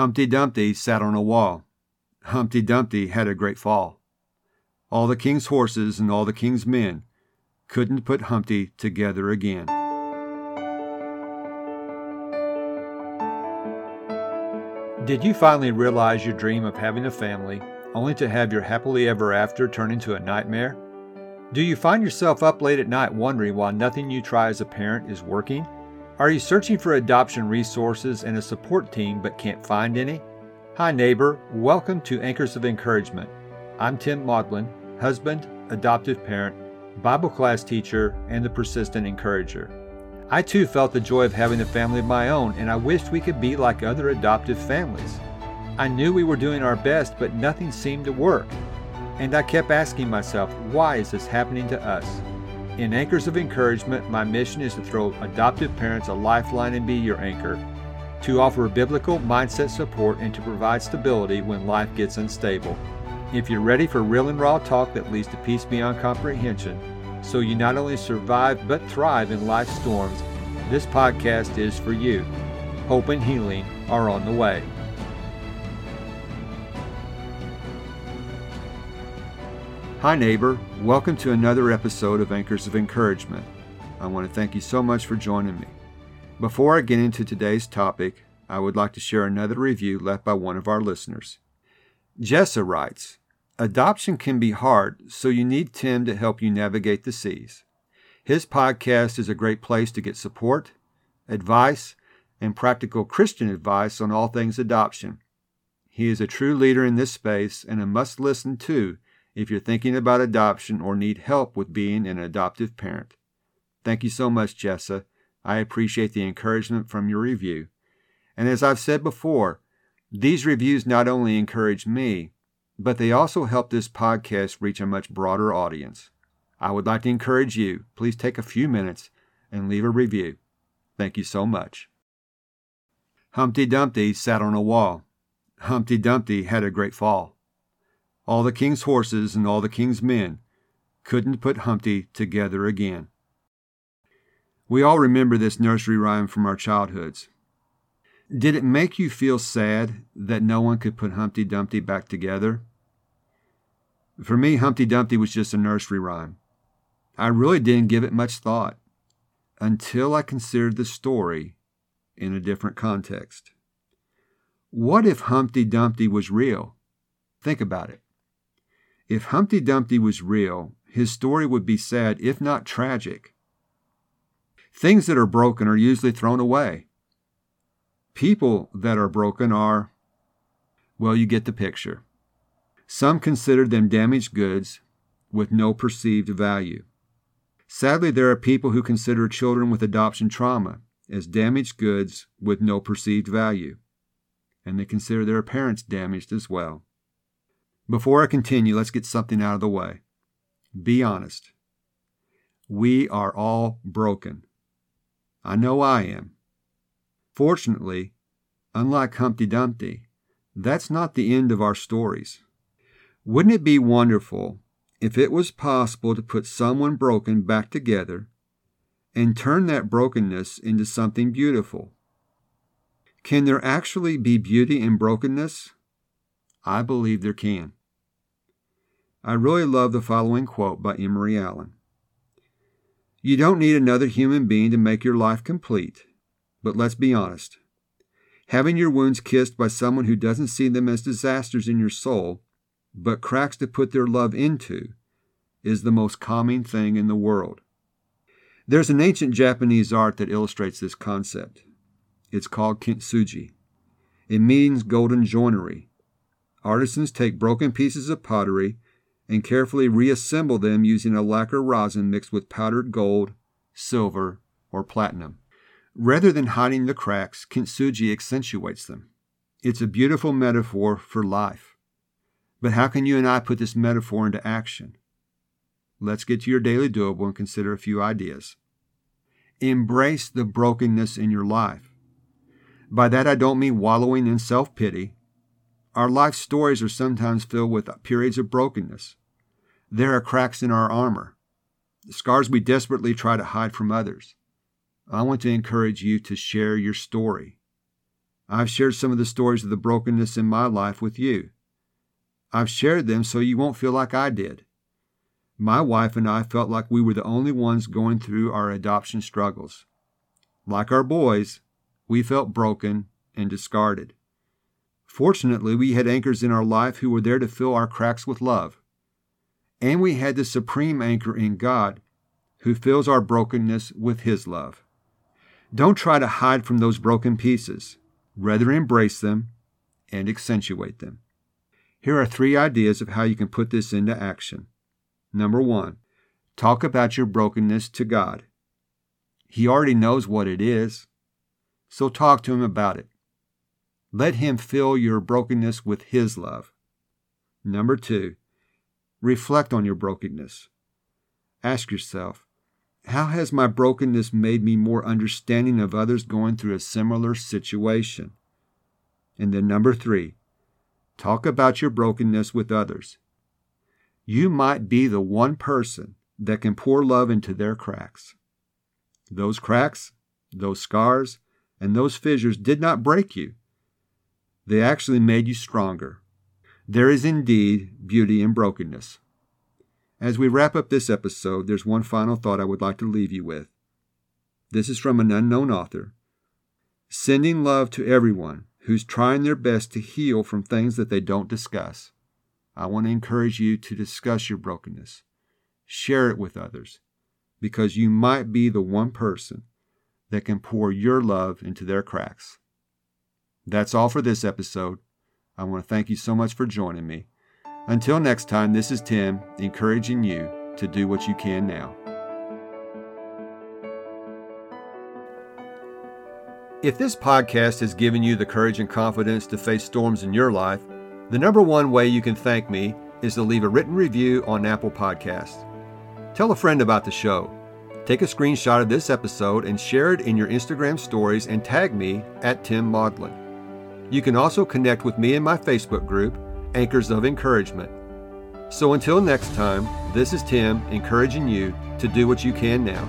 Humpty Dumpty sat on a wall. Humpty Dumpty had a great fall. All the king's horses and all the king's men couldn't put Humpty together again. Did you finally realize your dream of having a family only to have your happily ever after turn into a nightmare? Do you find yourself up late at night wondering why nothing you try as a parent is working? Are you searching for adoption resources and a support team but can't find any? Hi, neighbor. Welcome to Anchors of Encouragement. I'm Tim Maudlin, husband, adoptive parent, Bible class teacher, and the persistent encourager. I too felt the joy of having a family of my own, and I wished we could be like other adoptive families. I knew we were doing our best, but nothing seemed to work. And I kept asking myself, why is this happening to us? In Anchors of Encouragement, my mission is to throw adoptive parents a lifeline and be your anchor, to offer biblical mindset support and to provide stability when life gets unstable. If you're ready for real and raw talk that leads to peace beyond comprehension, so you not only survive but thrive in life's storms, this podcast is for you. Hope and healing are on the way. Hi, neighbor. Welcome to another episode of Anchors of Encouragement. I want to thank you so much for joining me. Before I get into today's topic, I would like to share another review left by one of our listeners. Jessa writes, Adoption can be hard, so you need Tim to help you navigate the seas. His podcast is a great place to get support, advice, and practical Christian advice on all things adoption. He is a true leader in this space and a must listen to if you're thinking about adoption or need help with being an adoptive parent. Thank you so much, Jessa. I appreciate the encouragement from your review. And as I've said before, these reviews not only encourage me, but they also help this podcast reach a much broader audience. I would like to encourage you, please take a few minutes and leave a review. Thank you so much. Humpty Dumpty sat on a wall. Humpty Dumpty had a great fall. All the king's horses and all the king's men couldn't put Humpty together again. We all remember this nursery rhyme from our childhoods. Did it make you feel sad that no one could put Humpty Dumpty back together? For me, Humpty Dumpty was just a nursery rhyme. I really didn't give it much thought until I considered the story in a different context. What if Humpty Dumpty was real? Think about it. If Humpty Dumpty was real, his story would be sad, if not tragic. Things that are broken are usually thrown away. People that are broken are, well, you get the picture. Some consider them damaged goods with no perceived value. Sadly, there are people who consider children with adoption trauma as damaged goods with no perceived value, and they consider their parents damaged as well. Before I continue, let's get something out of the way. Be honest. We are all broken. I know I am. Fortunately, unlike Humpty Dumpty, that's not the end of our stories. Wouldn't it be wonderful if it was possible to put someone broken back together and turn that brokenness into something beautiful? Can there actually be beauty in brokenness? I believe there can. I really love the following quote by Emery Allen You don't need another human being to make your life complete, but let's be honest. Having your wounds kissed by someone who doesn't see them as disasters in your soul but cracks to put their love into is the most calming thing in the world. There's an ancient Japanese art that illustrates this concept. It's called kintsugi. It means golden joinery. Artisans take broken pieces of pottery and carefully reassemble them using a lacquer rosin mixed with powdered gold, silver, or platinum. Rather than hiding the cracks, kintsugi accentuates them. It's a beautiful metaphor for life. But how can you and I put this metaphor into action? Let's get to your daily doable and consider a few ideas. Embrace the brokenness in your life. By that, I don't mean wallowing in self pity. Our life stories are sometimes filled with periods of brokenness. There are cracks in our armor, scars we desperately try to hide from others. I want to encourage you to share your story. I've shared some of the stories of the brokenness in my life with you. I've shared them so you won't feel like I did. My wife and I felt like we were the only ones going through our adoption struggles. Like our boys, we felt broken and discarded. Fortunately, we had anchors in our life who were there to fill our cracks with love. And we had the supreme anchor in God who fills our brokenness with His love. Don't try to hide from those broken pieces. Rather, embrace them and accentuate them. Here are three ideas of how you can put this into action. Number one, talk about your brokenness to God. He already knows what it is, so talk to Him about it. Let Him fill your brokenness with His love. Number two, reflect on your brokenness. Ask yourself, how has my brokenness made me more understanding of others going through a similar situation? And then number three, talk about your brokenness with others. You might be the one person that can pour love into their cracks. Those cracks, those scars, and those fissures did not break you. They actually made you stronger. There is indeed beauty in brokenness. As we wrap up this episode, there's one final thought I would like to leave you with. This is from an unknown author. Sending love to everyone who's trying their best to heal from things that they don't discuss. I want to encourage you to discuss your brokenness. Share it with others because you might be the one person that can pour your love into their cracks. That's all for this episode. I want to thank you so much for joining me. Until next time, this is Tim encouraging you to do what you can now. If this podcast has given you the courage and confidence to face storms in your life, the number one way you can thank me is to leave a written review on Apple Podcasts. Tell a friend about the show. Take a screenshot of this episode and share it in your Instagram stories and tag me at Tim Maudlin. You can also connect with me in my Facebook group anchors of encouragement. So until next time, this is Tim encouraging you to do what you can now.